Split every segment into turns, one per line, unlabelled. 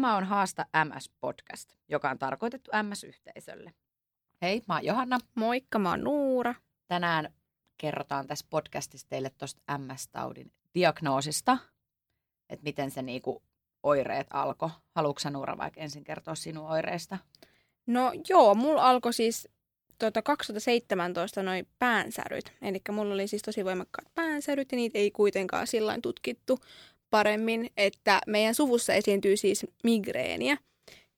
Tämä on Haasta MS-podcast, joka on tarkoitettu MS-yhteisölle. Hei, mä oon Johanna.
Moikka, mä oon Nuura.
Tänään kerrotaan tässä podcastissa teille tuosta MS-taudin diagnoosista, että miten se niinku oireet alkoi. Haluatko Nuura vaikka ensin kertoa sinun oireista?
No joo, mulla alkoi siis tuota 2017 noin päänsäryt. Eli mulla oli siis tosi voimakkaat päänsäryt ja niitä ei kuitenkaan sillä tutkittu paremmin, että meidän suvussa esiintyy siis migreeniä.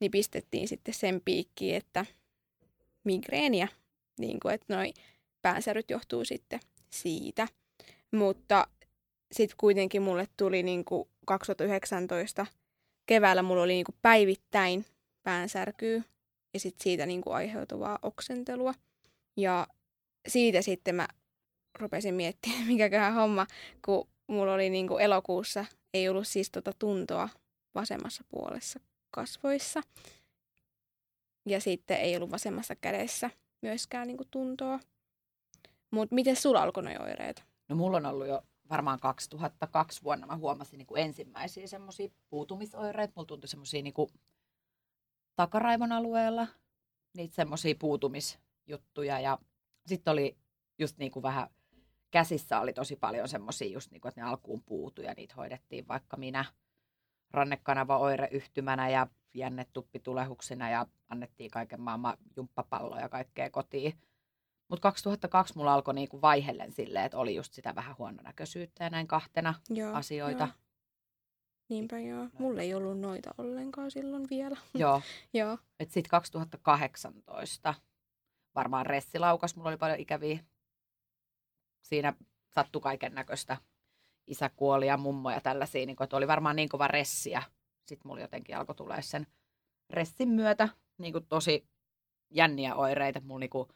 Niin pistettiin sitten sen piikkiin, että migreeniä, niin kuin, että noi päänsäryt johtuu sitten siitä. Mutta sitten kuitenkin mulle tuli niin kuin 2019 keväällä mulla oli niin kuin päivittäin päänsärkyy ja sitten siitä niin kuin aiheutuvaa oksentelua. Ja siitä sitten mä rupesin miettimään, mikäköhän homma, kun mulla oli niin kuin elokuussa, ei ollut siis tota tuntoa vasemmassa puolessa kasvoissa. Ja sitten ei ollut vasemmassa kädessä myöskään niin kuin tuntoa. Mutta miten sulla alkoi ne oireet?
No mulla on ollut jo varmaan 2002 vuonna mä huomasin niin kuin ensimmäisiä semmoisia puutumisoireita. Mulla tuntui semmoisia niin takaraivon alueella niitä semmoisia puutumisjuttuja. Ja sitten oli just niin kuin vähän käsissä oli tosi paljon semmoisia just niin kuin, että ne alkuun puutu ja niitä hoidettiin vaikka minä rannekanava oireyhtymänä ja jännetuppitulehuksina ja annettiin kaiken maailman jumppapalloja ja kaikkea kotiin. Mutta 2002 mulla alkoi niinku vaihellen silleen, että oli just sitä vähän huononäköisyyttä ja näin kahtena joo, asioita. Joo.
Niinpä joo. Mulla ei ollut noita ollenkaan silloin vielä.
Joo.
joo.
Et sit 2018 varmaan ressilaukas, mulla oli paljon ikäviä. Siinä sattui kaiken näköistä. Isä kuoli ja mummo ja tällaisia, niin kun, että oli varmaan niin kova ressiä. Sitten mulla jotenkin alkoi tulee sen ressin myötä niin kuin tosi jänniä oireita. Mulla niin kuin,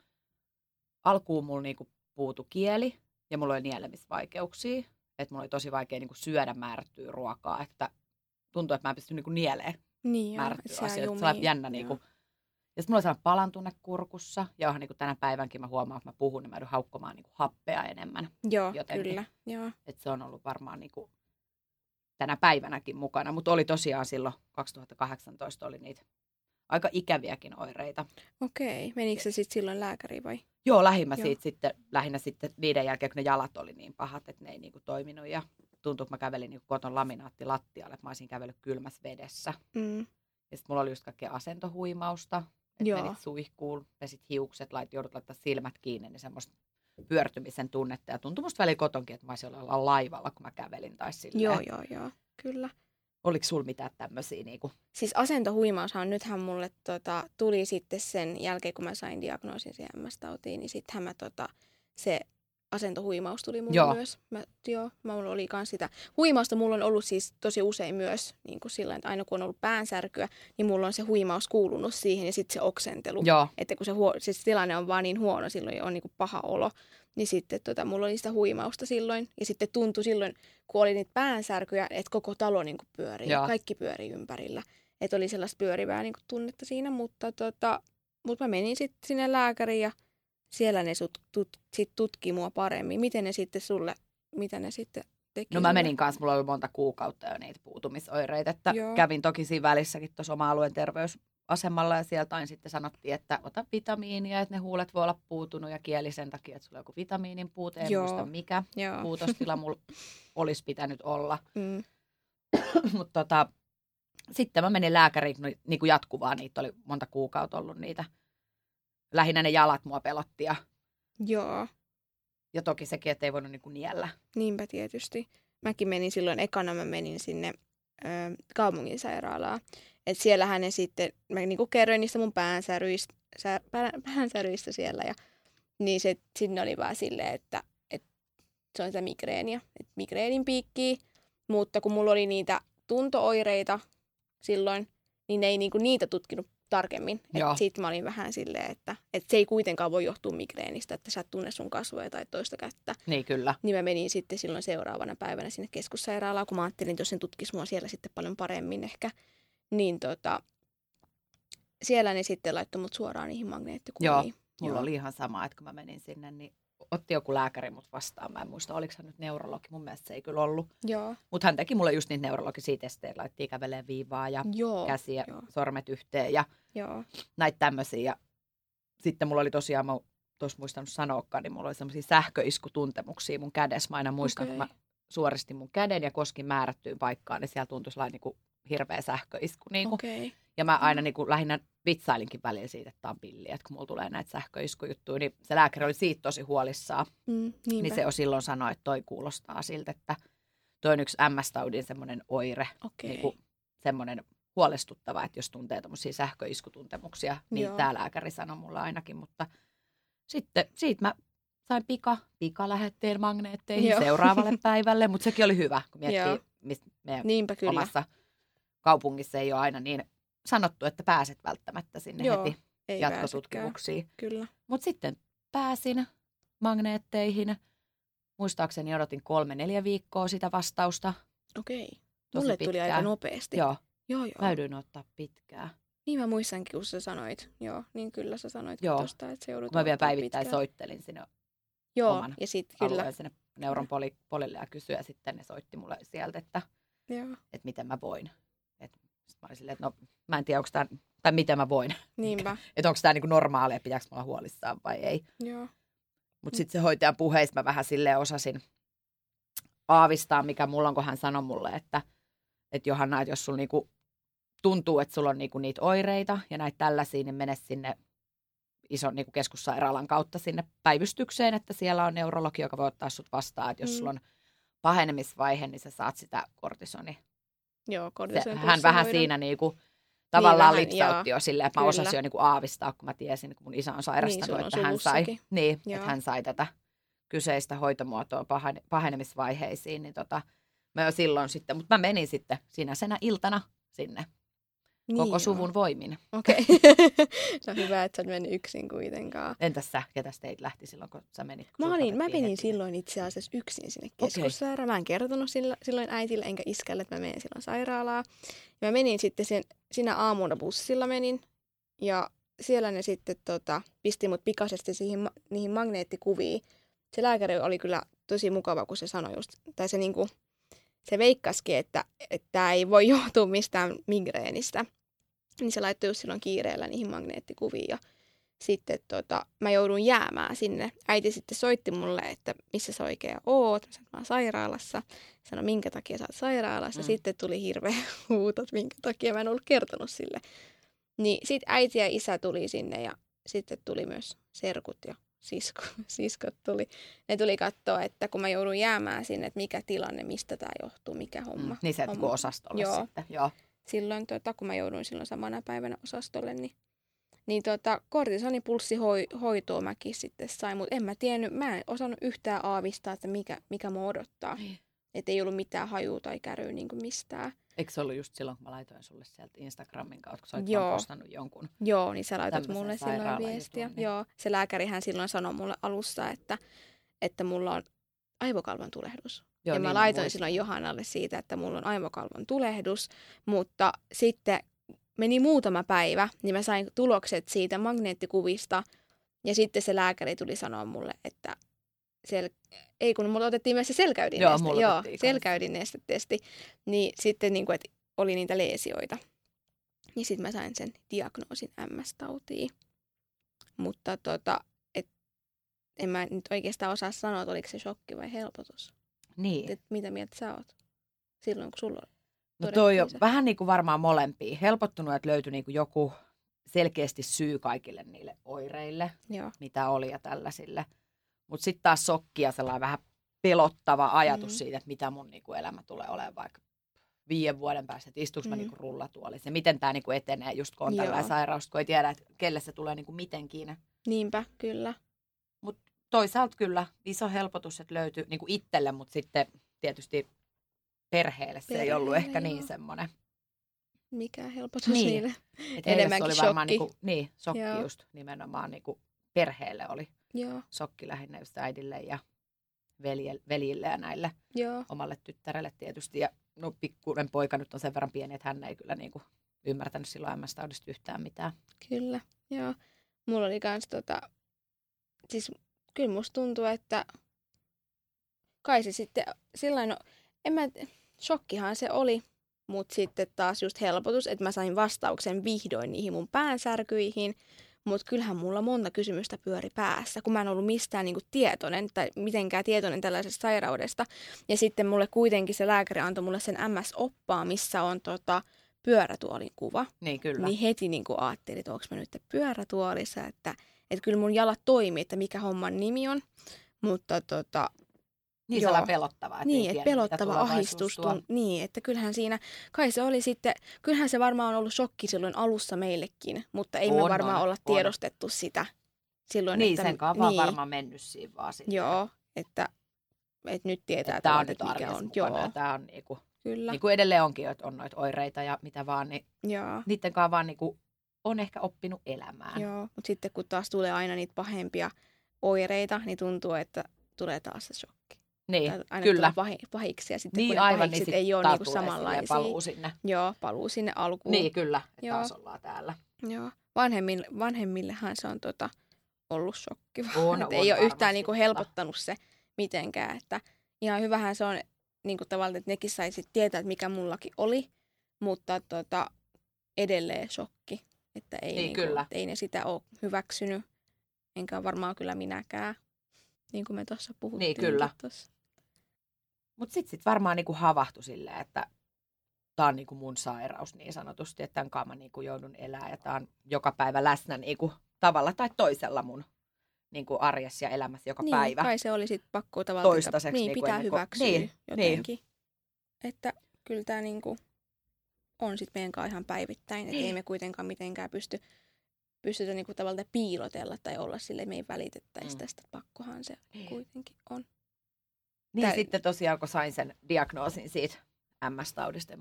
alkuun mulla niin kuin puutu kieli ja mulla oli nielemisvaikeuksia että mulla oli tosi vaikea niin kuin syödä määrättyä ruokaa, että tuntuu, että mä en pysty niin nieleen niin määrättyä asioita. Se on jännä. Niin kuin. Ja sitten mulla sellainen palan tunne kurkussa, ja onhan niin kuin tänä päivänkin mä huomaan, että mä puhun, niin mä joudun haukkomaan niin kuin happea enemmän.
Joo, jotenkin. kyllä. Joo.
Että se on ollut varmaan niin kuin tänä päivänäkin mukana, mutta oli tosiaan silloin 2018 oli niitä aika ikäviäkin oireita.
Okei, menikö se sitten silloin lääkäriin vai?
Joo, lähimmä siitä sitten, lähinnä sitten niiden jälkeen, kun ne jalat oli niin pahat, että ne ei niinku toiminut. Ja tuntui, että mä kävelin niinku koton laminaatti lattialle, että mä olisin kävellyt kylmässä vedessä. Mm. Ja sitten mulla oli just kaikkea asentohuimausta, että Joo. menit suihkuun, pesit hiukset, lait, joudut laittaa silmät kiinni, niin semmoista pyörtymisen tunnetta. Ja tuntui musta välillä kotonkin, että mä olisin olla laivalla, kun mä kävelin. Tai silleen.
Joo, joo, joo, kyllä.
Oliko sulla mitään tämmöisiä? Niin kuin?
Siis asentohuimaushan nythän mulle tota, tuli sitten sen jälkeen, kun mä sain diagnoosin siihen MS-tautiin, niin sittenhän mä tota, se asentohuimaus tuli mulle joo. myös. Mä, joo, mulla oli kans sitä. Huimausta mulla on ollut siis tosi usein myös niin kuin sillä että aina kun on ollut päänsärkyä, niin mulla on se huimaus kuulunut siihen ja sitten se oksentelu.
Joo.
Että kun se, huo, siis tilanne on vaan niin huono, silloin on niin kuin paha olo. Niin sitten tota, mulla oli sitä huimausta silloin. Ja sitten tuntui silloin, kun oli niitä päänsärkyjä, että koko talo niin kuin pyörii. Joo. Kaikki pyörii ympärillä. Että oli sellaista pyörivää niin kuin tunnetta siinä. Mutta, tota, mutta mä menin sitten sinne lääkäriin ja siellä ne sut, tut, sit tutki mua paremmin. Miten ne sitten sulle, mitä ne sitten teki?
No mä menin kanssa, mulla oli monta kuukautta jo niitä puutumisoireita. Että kävin toki siinä välissäkin tuossa oma-alueen terveys asemalla ja sieltä aina sitten sanottiin, että ota vitamiinia, että ne huulet voi olla puutunut ja kieli sen takia, että sulla on joku vitamiinin puute. En Joo. muista mikä Joo. puutostila mulla olisi pitänyt olla. Mm. Mutta tota, sitten mä menin lääkäriin niin kuin jatkuvaa, niitä oli monta kuukautta ollut niitä. Lähinnä ne jalat mua pelotti ja,
Joo.
ja toki sekin, että ei voinut niin kuin niellä.
Niinpä tietysti. Mäkin menin silloin, ekana mä menin sinne ö, kaupungin sairaalaan. Että siellähän ne sitten, mä niinku kerroin niistä mun päänsäryistä, sä, päänsäryistä siellä ja niin se, sinne oli vaan silleen, että, että se on sitä migreeniä, että migreenin piikkiä, mutta kun mulla oli niitä tuntooireita silloin, niin ne ei niinku niitä tutkinut tarkemmin. Sitten mä olin vähän silleen, että, että se ei kuitenkaan voi johtua migreenistä, että sä et tunne sun kasvoja tai toista kättä.
Niin kyllä.
Niin mä menin sitten silloin seuraavana päivänä sinne keskussairaalaan, kun mä ajattelin, että jos sen tutkisi mua siellä sitten paljon paremmin ehkä, niin tota, siellä ne sitten laittoi mut suoraan niihin magneettikuviin.
Joo, mulla Joo. oli ihan sama, että kun mä menin sinne, niin otti joku lääkäri mut vastaan. Mä en muista, oliko hän nyt neurologi. Mun mielestä se ei kyllä ollut.
Joo.
Mutta hän teki mulle just niitä neurologisia testejä. Laitettiin käveleen viivaa ja
Joo.
käsiä,
joo.
sormet yhteen ja
Joo.
näitä tämmöisiä. Ja sitten mulla oli tosiaan, mä tuossa muistanut sanoakaan, niin mulla oli semmoisia sähköiskutuntemuksia mun kädessä. Mä aina muistan, okay. Kun mä suoristin mun käden ja koskin määrättyyn paikkaan, niin siellä tuntui sellainen niin kuin hirveä sähköisku. Niin kuin.
Okay.
Ja mä aina niin kuin lähinnä vitsailinkin välillä siitä, että on pilli, että kun mulla tulee näitä sähköiskujuttuja, niin se lääkäri oli siitä tosi huolissaan.
Mm, niinpä.
Niin se jo silloin sanoi, että toi kuulostaa siltä, että toi on yksi MS-taudin semmoinen oire,
Okei.
niin kuin semmoinen huolestuttava, että jos tuntee tämmöisiä sähköiskutuntemuksia, niin
Joo.
tämä lääkäri sanoi mulle ainakin, mutta sitten siitä mä sain pika, pikalähetteen magneetteihin
Joo.
seuraavalle päivälle, mutta sekin oli hyvä, kun miettii, mistä meidän
Niinpä kyllä.
omassa kaupungissa ei ole aina niin sanottu, että pääset välttämättä sinne
Joo,
heti
Ei
jatkotutkimuksiin.
pääsekään. Kyllä.
Mutta sitten pääsin magneetteihin. Muistaakseni odotin kolme, neljä viikkoa sitä vastausta.
Okei.
Tosi
Mulle tuli
pitkään.
aika nopeasti.
Joo,
Joo, joo.
mä joudyin ottaa pitkää.
Niin mä muistankin, kun sä sanoit. Joo, niin kyllä sä sanoit
Joo.
tosta, että se joudut
Kun mä vielä päivittäin
pitkään.
soittelin sinne
Joo,
oman
ja sitten kyllä.
sinne neuron poli, polille ja kysyin, ja sitten ne soitti mulle sieltä, että,
Joo,
että miten mä voin. Et, sit mä olin silleen, että no mä en tiedä, onko tämä, tai miten mä voin.
niinpä.
Että onko tämä niinku normaalia, pitääkö mä olla huolissaan vai ei.
Joo.
Mutta sitten se hoitajan puheista mä vähän silleen osasin aavistaa, mikä mulla on, kun hän sanoi mulle, että, että Johanna, että jos sulla niinku tuntuu, että sulla on niinku niitä oireita ja näitä tällaisia, niin mene sinne ison niinku keskussairaalan kautta sinne päivystykseen, että siellä on neurologi, joka voi ottaa sut vastaan, että jos
Mm.
sulla on pahenemisvaihe, niin sä saat sitä kortisoni.
Joo,
Se, hän vähän siinä niinku, tavallaan
vähän,
lipsautti
joo.
jo silleen, että mä
Kyllä.
osasin jo niinku aavistaa, kun mä tiesin, kun mun isä on sairastanut,
on
että hän sai, niin,
Joo.
että hän sai tätä kyseistä hoitomuotoa pahene- pahenemisvaiheisiin, niin tota, mä jo silloin sitten, mutta mä menin sitten sinä senä iltana sinne
Niin
koko
joo.
suvun voimin.
Okei. se on hyvä, että sä et mennyt yksin kuitenkaan.
Entäs sä, ketä teit lähti silloin, kun sä menit? kun
Mä, olin, mä menin
heti?
silloin itse asiassa yksin sinne
Okei.
keskussairaalaan. Mä en kertonut sillä, silloin äitille enkä iskälle, että mä menen silloin sairaalaan. Ja mä menin sitten sen, sinä aamuna bussilla menin. Ja siellä ne sitten tota, pisti mut pikaisesti siihen, niihin magneettikuviin. Se lääkäri oli kyllä tosi mukava, kun se sanoi just, tai se niinku, se veikkaskin, että tämä ei voi johtua mistään migreenistä. Niin se laittoi just silloin kiireellä niihin magneettikuviin ja sitten tota, mä joudun jäämään sinne. Äiti sitten soitti mulle, että missä sä oikein oot. Mä sanoin, että mä oon sairaalassa. Sano, minkä takia sä oot sairaalassa.
Mm.
Sitten tuli hirveä huuto, että minkä takia mä en ollut kertonut sille. Niin sit äiti ja isä tuli sinne ja sitten tuli myös serkut ja sisko, siskot tuli. Ne tuli katsoa, että kun mä joudun jäämään sinne, että mikä tilanne, mistä tämä johtuu, mikä homma.
Mm, niin se, että
homma.
osastolle
Joo.
sitten. Joo.
Silloin, tota, kun mä jouduin silloin samana päivänä osastolle, niin, niin tota, kortisonipulssihoitoa mäkin sitten sain, mutta en mä tiennyt, mä en osannut yhtään aavistaa, että mikä, mikä mua odottaa.
Niin.
Että ei ollut mitään hajua tai käryä niin mistään.
Eikö se ollut just silloin, kun mä laitoin sulle sieltä Instagramin kautta, kun sä olit
Joo.
postannut jonkun?
Joo, niin sä laitat mulle silloin viestiä.
jutun, niin.
Joo, se lääkärihän silloin sanoi mulle alussa, että, että mulla on aivokalvon tulehdus.
Joo,
ja
niin
mä
mä
laitoin
muistan.
silloin Johannalle siitä, että mulla on aivokalvon tulehdus, mutta sitten meni muutama päivä, niin mä sain tulokset siitä magneettikuvista, ja sitten se lääkäri tuli sanoa mulle, että sel... ei kun mulla otettiin myös se
Joo,
selkäydinneste,
mulla
joo, niin sitten niin kuin, että oli niitä leesioita. Niin sitten mä sain sen diagnoosin MS-tautiin. Mutta tota, et, en mä nyt oikeastaan osaa sanoa, että oliko se shokki vai helpotus.
Niin.
Et mitä mieltä sä oot silloin, kun sulla oli?
No toi on vähän niin kuin varmaan molempia. Helpottunut, että löytyi niin kuin joku selkeästi syy kaikille niille oireille,
Joo.
mitä oli ja tällaisille. Mutta sitten taas sokki ja sellainen vähän pelottava ajatus
Mm.
siitä, että mitä mun niin kuin elämä tulee olemaan vaikka viiden vuoden päästä, että istuuko mä
Mm.
niin rullatuolissa ja miten tämä niin etenee, just kun on
Joo.
tällainen sairaus, kun ei tiedä, että kelle se tulee niin kuin mitenkin.
Niinpä, kyllä.
Toisaalta kyllä iso helpotus, että löytyi niin kuin itselle, mutta sitten tietysti perheelle se ei ollut
Perheelle,
ehkä niin
joo.
semmoinen.
Mikä helpotus
Niin.
niille.
Et
Enemmänkin
oli varmaan
shokki.
niinku, niin, shokki
Joo.
just nimenomaan niinku perheelle oli
Joo,
shokki lähinnä just äidille ja velje, veljille ja näille
joo.
omalle tyttärelle tietysti. Ja no pikkuinen poika nyt on sen verran pieni, että hän ei kyllä niinku ymmärtänyt silloin MS-taudista yhtään mitään.
Kyllä, joo. Mulla oli kans tota, siis kyllä musta tuntuu, että kai se sitten sillain, no, en mä, shokkihan se oli, mutta sitten taas just helpotus, että mä sain vastauksen vihdoin niihin mun päänsärkyihin. Mutta kyllähän mulla monta kysymystä pyöri päässä, kun mä en ollut mistään niinku tietoinen tai mitenkään tietoinen tällaisesta sairaudesta. Ja sitten mulle kuitenkin se lääkäri antoi mulle sen MS-oppaa, missä on tota, pyörätuolin kuva.
Niin kyllä.
Niin heti niinku ajattelin, että onko mä nyt pyörätuolissa, että, että kyllä mun jalat toimii, että mikä homman nimi on. Mutta tota,
Niin
Joo.
sellainen pelottava. Että
niin, että pelottava
tuo.
Tun, niin, että kyllähän siinä, kai se oli sitten, kyllähän se varmaan on ollut shokki silloin alussa meillekin, mutta ei me
On,
varmaan
on,
olla
on.
tiedostettu sitä silloin.
Niin,
että,
sen kanssa vaan
niin,
varmaan mennyt siinä vaan sitten.
Joo, että, että nyt tietää,
Että tämä on
tavallaan,
nyt
että mikä on.
mukana
Joo,
tämä on niinku,
kyllä.
niin kuin edelleen onkin, että on noita oireita ja mitä vaan, niin
Joo,
niiden kanssa vaan niinku on ehkä oppinut elämään.
joo. mutta sitten kun taas tulee aina niitä pahempia oireita, niin tuntuu, että tulee taas se shokki.
Niin,
Tai aina
kyllä.
pahi, pahiksi ja sitten kun
Niin
ne
aivan, niin sit
ei ole niinku samanlaisia.
paluu sinne.
Joo, paluu sinne alkuun.
Niin, kyllä, että
Joo.
taas ollaan täällä.
Joo. Vanhemmille, vanhemmillehan se on tota, ollut shokki.
On, on
ei ole yhtään niinku helpottanut se mitenkään. Että ihan hyvähän se on niinku tavallaan, että nekin sai sit tietää, että mikä mullakin oli, mutta tota, edelleen shokki. Että ei,
Niin,
niinku,
kyllä.
että ei ne sitä ole hyväksynyt, enkä varmaan kyllä minäkään, niin kuin me tuossa puhuttiin.
kyllä.
Tossa.
Mutta sitten sit varmaan niinku havahtui silleen, että tämä on niinku mun sairaus niin sanotusti, että tämän kanssa mä niinku joudun elämään ja tämä on joka päivä läsnä niinku tavalla tai toisella mun niinku arjessa ja elämässä joka
Niin,
päivä.
kai se oli sitten pakko tavallaan,
Toistaiseksi
niin,
niinku
pitää
kuin-
hyväksyä
niin,
jotenkin. Että kyllä tämä niinku on sitten meidän kanssa ihan päivittäin, että ei me kuitenkaan mitenkään pysty, pystytä niinku tavallaan piilotella tai olla sille, me ei välitettäisi
Mm.
tästä, pakkohan se
Niin.
kuitenkin on.
Niin
Tää-
sitten tosiaan, kun sain sen diagnoosin siitä MS-taudista,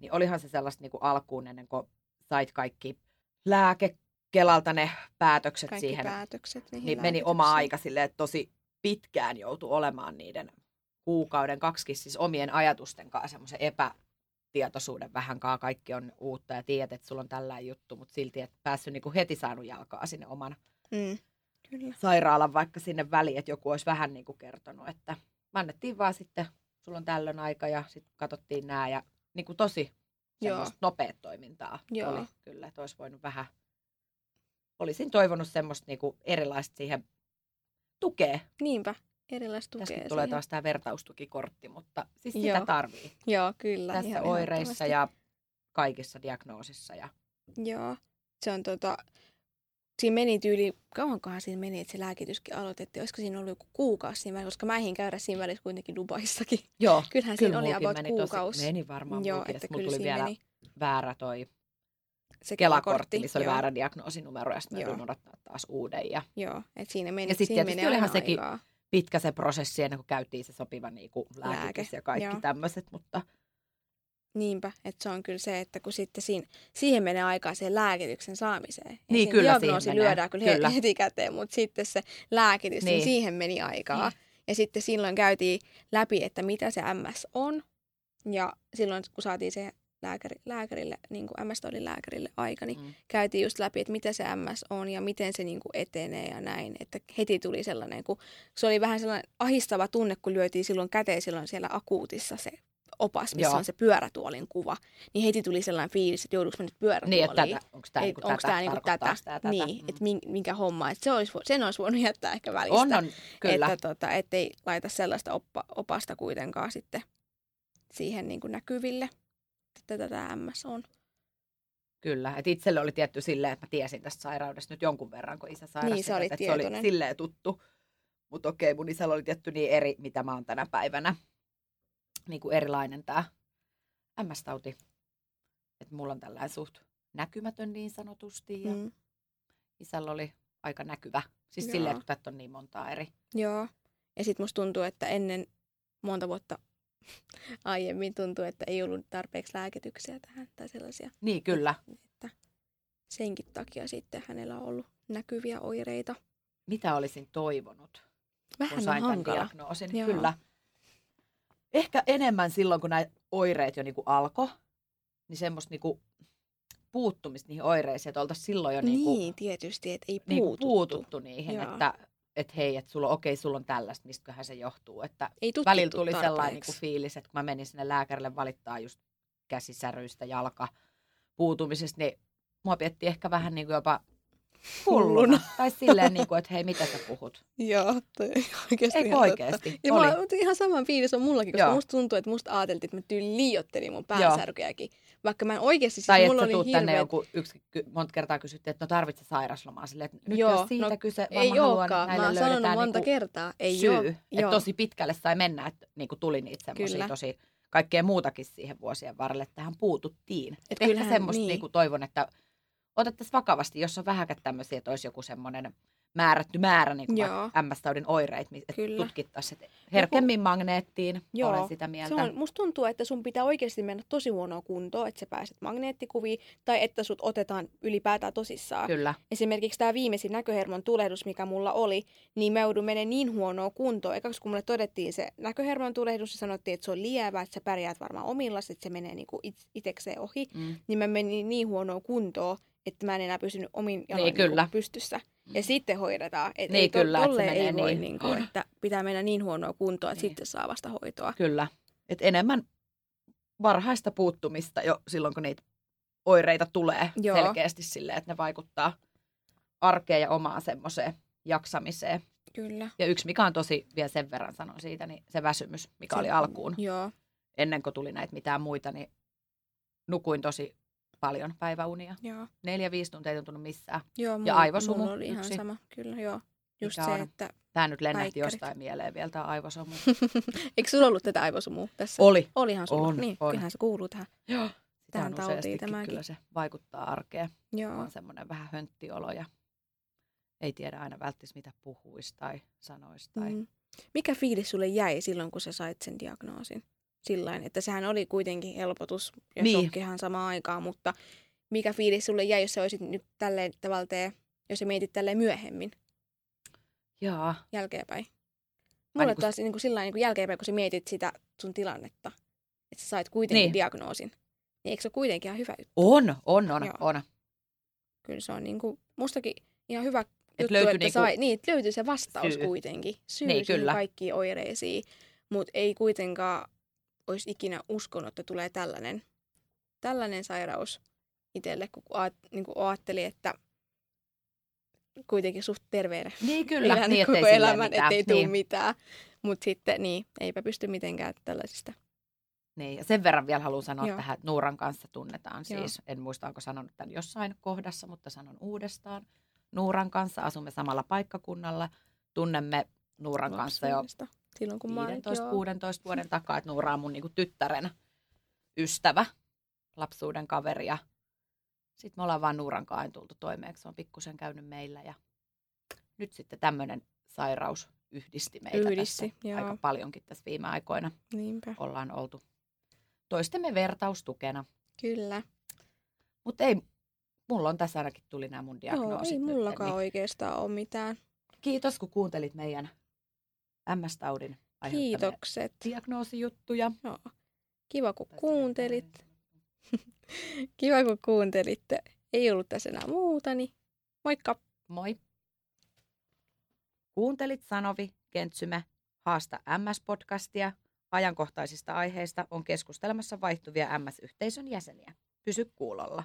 niin olihan se sellaista niin kuin alkuun ennen kuin sait kaikki lääkekelalta ne päätökset
Kaikki
siihen,
päätökset niihin
niin meni oma aika silleen, että tosi pitkään joutui olemaan niiden kuukauden kaksikin siis omien ajatusten kanssa semmoisen epätietoisuuden vähän kaa. Kaikki on uutta ja tiedät, että sulla on tällainen juttu, mutta silti et päässyt niin kuin heti saanut jalkaa sinne oman
Mm, kyllä.
sairaalan vaikka sinne väliin, että joku olisi vähän niin kuin kertonut, että annettiin vaan sitten, sulla on tällöin aika ja sitten katsottiin nämä ja niin kuin tosi semmoista nopeat toimintaa
Joo.
oli kyllä, että olisi voinut vähän, olisin toivonut semmoista niin kuin erilaista siihen tukea.
Niinpä, erilaista tukea
Tästä tulee taas tämä vertaustukikortti, mutta siis
Joo.
sitä tarvii
Joo, kyllä.
tässä
ihan
oireissa ja kaikissa diagnoosissa. Ja,
Joo, se on tota, siinä meni tyyli, kauankohan siinä meni, että se lääkityskin aloitettiin. Olisiko siinä ollut joku kuukausi siinä välissä, koska mä ehdin käydä siinä välissä kuitenkin Dubaissakin.
joo,
Kyllähän
kyllä
siinä oli about
meni
kuukausi.
Tosi, meni varmaan
Joo, että kyllä
tuli vielä
meni
väärä toi
se
Kelakortti, missä oli
joo,
väärä diagnoosinumero ja sitten mä
Joo.
jouduin odottaa taas uuden. Ja
Joo, että siinä meni,
Ja sit
siinä
tietysti olihan sekin
aikaa.
Pitkä se prosessi ennen kuin käytiin se sopiva niin kuin
Lääke,
lääkitys ja kaikki
joo.
tämmöiset, mutta
Niinpä, että se on kyllä se, että kun sitten siinä, siihen menee aikaa sen lääkityksen saamiseen. Ja
Niin, kyllä siihen
diagnoosi lyödään kyllä,
kyllä.
heti käteen, mutta sitten se lääkitys, niin,
Niin.
siihen meni aikaa.
Niin.
Ja sitten silloin käytiin läpi, että mitä se MS on. Ja silloin, kun saatiin se lääkäri, lääkärille, niin kuin MS-taudin lääkärille aika, niin
mm.
käytiin just läpi, että mitä se MS on ja miten se niin kuin etenee ja näin. Että heti tuli sellainen, kun se oli vähän sellainen ahistava tunne, kun lyötiin silloin käteen silloin siellä akuutissa se opas, missä
Joo.
on se pyörätuolin kuva. Niin heti tuli sellainen fiilis, että jouduks mä nyt pyörätuoliin.
niin, että onko tämä niinku
onko
tätä,
tämä niinku tätä,
tätä?
niin,
Mm.
että minkä homma, että se olisi, sen olisi voinut jättää ehkä välistä.
on, on, kyllä.
Että tota, ettei laita sellaista oppa, opasta kuitenkaan sitten siihen niin kuin näkyville, että tätä MS on.
Kyllä, että itselle oli tietty silleen, että mä tiesin tästä sairaudesta nyt jonkun verran, kun isä sairasi.
Niin, sä
sitä,
olit
että se oli silleen tuttu. Mutta okei, mun isällä oli tietty niin eri, mitä mä oon tänä päivänä. Niin kuin erilainen tämä MS-tauti. Että mulla on tällainen suht näkymätön niin sanotusti ja mm. Isällä oli aika näkyvä. Siis
Joo.
silleen, että tätä on niin montaa eri.
Joo. Ja sitten musta tuntuu, että ennen monta vuotta aiemmin tuntuu, että ei ollut tarpeeksi lääkityksiä tähän tai sellaisia.
Niin, kyllä.
Että senkin takia sitten hänellä on ollut näkyviä oireita.
Mitä olisin toivonut, kun
Vähän on
sain tämän
hankala.
diagnoosin?
Joo.
Kyllä. Ehkä enemmän silloin, kun nämä oireet jo niinku alkoi, niin semmoista niinku puuttumista niihin oireisiin, että oltaisiin silloin jo niinku,
Niin, tietysti, että ei
niinku
puututtu.
puututtu niihin.
Joo.
Että, että hei, että sulla, okei, sulla on tällaista, mistäköhän se johtuu. Että
Ei
välillä tuli
tarpeeksi.
sellainen niin kuin fiilis, että kun mä menin sinne lääkärille valittaa just käsisäryistä, jalka puutumisesta, niin mua pietti ehkä vähän niin kuin jopa hulluna.
Hulluna.
tai silleen, niin kuin, että hei, mitä sä puhut?
Joo, toi oikeasti
Eikö?
Totta. Ja
Oli.
mä, ihan saman fiilis on mullakin, koska
Joo.
musta tuntuu, että musta ajateltiin, että mä tyyli liiottelin mun päänsärkyjäkin. Vaikka mä en oikeasti, siis
tai että
mulla
sä
oli
tuut tänne
hirveet...
joku, yksi, monta kertaa kysyttiin, että no tarvitse sairaslomaa. Silleen, että nyt
Joo,
jos siitä
no,
kyse, vaan
Ei
mä haluan,
olekaan.
että
Mä oon sanonut monta
niinku
kertaa. Ei
syy.
oo.
Että
Joo.
tosi pitkälle sai mennä, että niinku tuli niitä semmoisia tosi kaikkea muutakin siihen vuosien varrelle, että tähän puututtiin.
Et
Et ehkä semmoista
niin.
niinku toivon, että otettaisiin vakavasti, jos on vähäkään tämmöisiä, että olisi joku semmoinen määrätty määrä niin. MS-taudin oireita, että tutkittaisiin. Herkemmin magneettiin,
Joo,
olen sitä mieltä.
Se on, musta tuntuu, että sun pitää oikeasti mennä tosi huonoa kuntoon, että sä pääset magneettikuviin, tai että sut otetaan ylipäätään tosissaan.
Kyllä,
Esimerkiksi tämä viimeisin näköhermon tulehdus, mikä mulla oli, niin mä joudun menemään niin huonoa kuntoon. Ekaksi kun mulle todettiin se näköhermon tulehdus ja sanottiin, että se on lievä, että sä pärjäät varmaan omilla, että se menee niinku it- itekseen ohi,
mm.
niin mä menin niin huonoa kuntoon, että mä en enää pysynyt omin jaloin
Niin,
niinku pystyssä. Ja sitten hoidetaan. Et
Niin,
ei
kyllä, että se
tolleen
menee
ei voi,
niin.
niinku, että pitää mennä niin huonoa kuntoa, että
Niin.
sitten saa vasta hoitoa.
kyllä. Et enemmän varhaista puuttumista jo silloin, kun niitä oireita tulee
Joo.
selkeästi silleen, että ne vaikuttaa arkeen ja omaan semmoiseen jaksamiseen.
Kyllä.
Ja yksi, mikä on tosi, vielä sen verran sanon siitä, niin se väsymys, mikä
Se-
oli alkuun.
Joo,
Ennen kuin tuli näitä mitään muita, niin nukuin tosi paljon päiväunia.
joo.
Neljä, viisi tuntia ei tuntunut missään.
joo mulla,
aivosumu
mulla oli ihan
yksi.
sama, kyllä, joo. Just se,
on?
että...
Tämä nyt lennähti
Päikkärit.
jostain mieleen vielä, tämä aivosomu.
Eikö sulla ollut tätä aivosumua tässä?
Oli.
Olihan sulla.
On,
niin,
on.
kyllähän se kuuluu tähän.
Joo.
Tähän
on
tautiin tämäkin.
kyllä se vaikuttaa arkeen.
Joo.
On semmoinen vähän hönttiolo ja ei tiedä aina välttis mitä puhuisi tai sanoisi. Tai...
Mm. Mikä fiilis sulle jäi silloin, kun sä sait sen diagnoosin? Sillain, että sehän oli kuitenkin helpotus ja
Niin.
niin. shokkihan samaan aikaan, mutta mikä fiilis sulle jäi, jos sä olisit nyt tälleen tavalla tee, jos sä mietit tälleen myöhemmin,
Jaa.
jälkeenpäin? Mulle
niin kun-
taas niin kuin sillä niin kuin jälkeenpäin, kun sä mietit sitä sun tilannetta, että sä sait kuitenkin
Niin.
niin. diagnoosin, niin eikö se ole kuitenkin ihan hyvä juttu?
On, on, on,
Joo.
on.
Kyllä se on niin kuin, mustakin ihan hyvä juttu,
löytyi
että
niinku
sai, niin, löytyi se vastaus
syy.
kuitenkin. Syy
Niin,
niin,
kyllä.
kaikkiin oireisiin, mutta ei kuitenkaan olisi ikinä uskonut, että tulee tällainen, tällainen sairaus itselle, kun aat, niin kuin ajatteli, että kuitenkin suht terveenä
Niin kyllä,
elän
niin
koko
ettei
elämän,
mitään.
ettei tule
niin.
mitään. Mutta sitten niin, eipä pysty mitenkään tällaisista.
Niin, ja sen verran vielä haluan sanoa
Joo.
tähän, että Nuuran kanssa tunnetaan
Joo.
siis. En muista, onko sanonut tämän jossain kohdassa, mutta sanon uudestaan. Nuuran kanssa asumme samalla paikkakunnalla. Tunnemme Nuuran kanssa jo.
Silloin kun mä olin,
15-16
joo.
vuoden takaa, että Nuura on mun niinku tyttären ystävä, lapsuuden kaveri. Ja sitten me ollaan vaan Nuuran kanssa tultu toimeen, se on pikkusen käynyt meillä. Ja nyt sitten tämmöinen sairaus yhdisti meitä
Yhdisti,
tässä
joo.
aika paljonkin tässä viime aikoina.
Niinpä,
Ollaan oltu toistemme vertaustukena.
kyllä.
Mutta ei, mulla on tässä ainakin tuli nämä mun
Joo,
diagnoosit.
ei
nyt,
mullakaan
niin
oikeastaan ole mitään.
Kiitos, kun kuuntelit meidän MS-taudin
Kiitokset.
diagnoosijuttuja.
Joo. Kiva, kun kuuntelit. Kiva, kun kuuntelitte. Ei ollut tässä enää muuta, niin moikka!
Moi! Kuuntelit Sanovi, Kentsymä, Haasta MS-podcastia. Ajankohtaisista aiheista on keskustelemassa vaihtuvia MS-yhteisön jäseniä. Pysy kuulolla.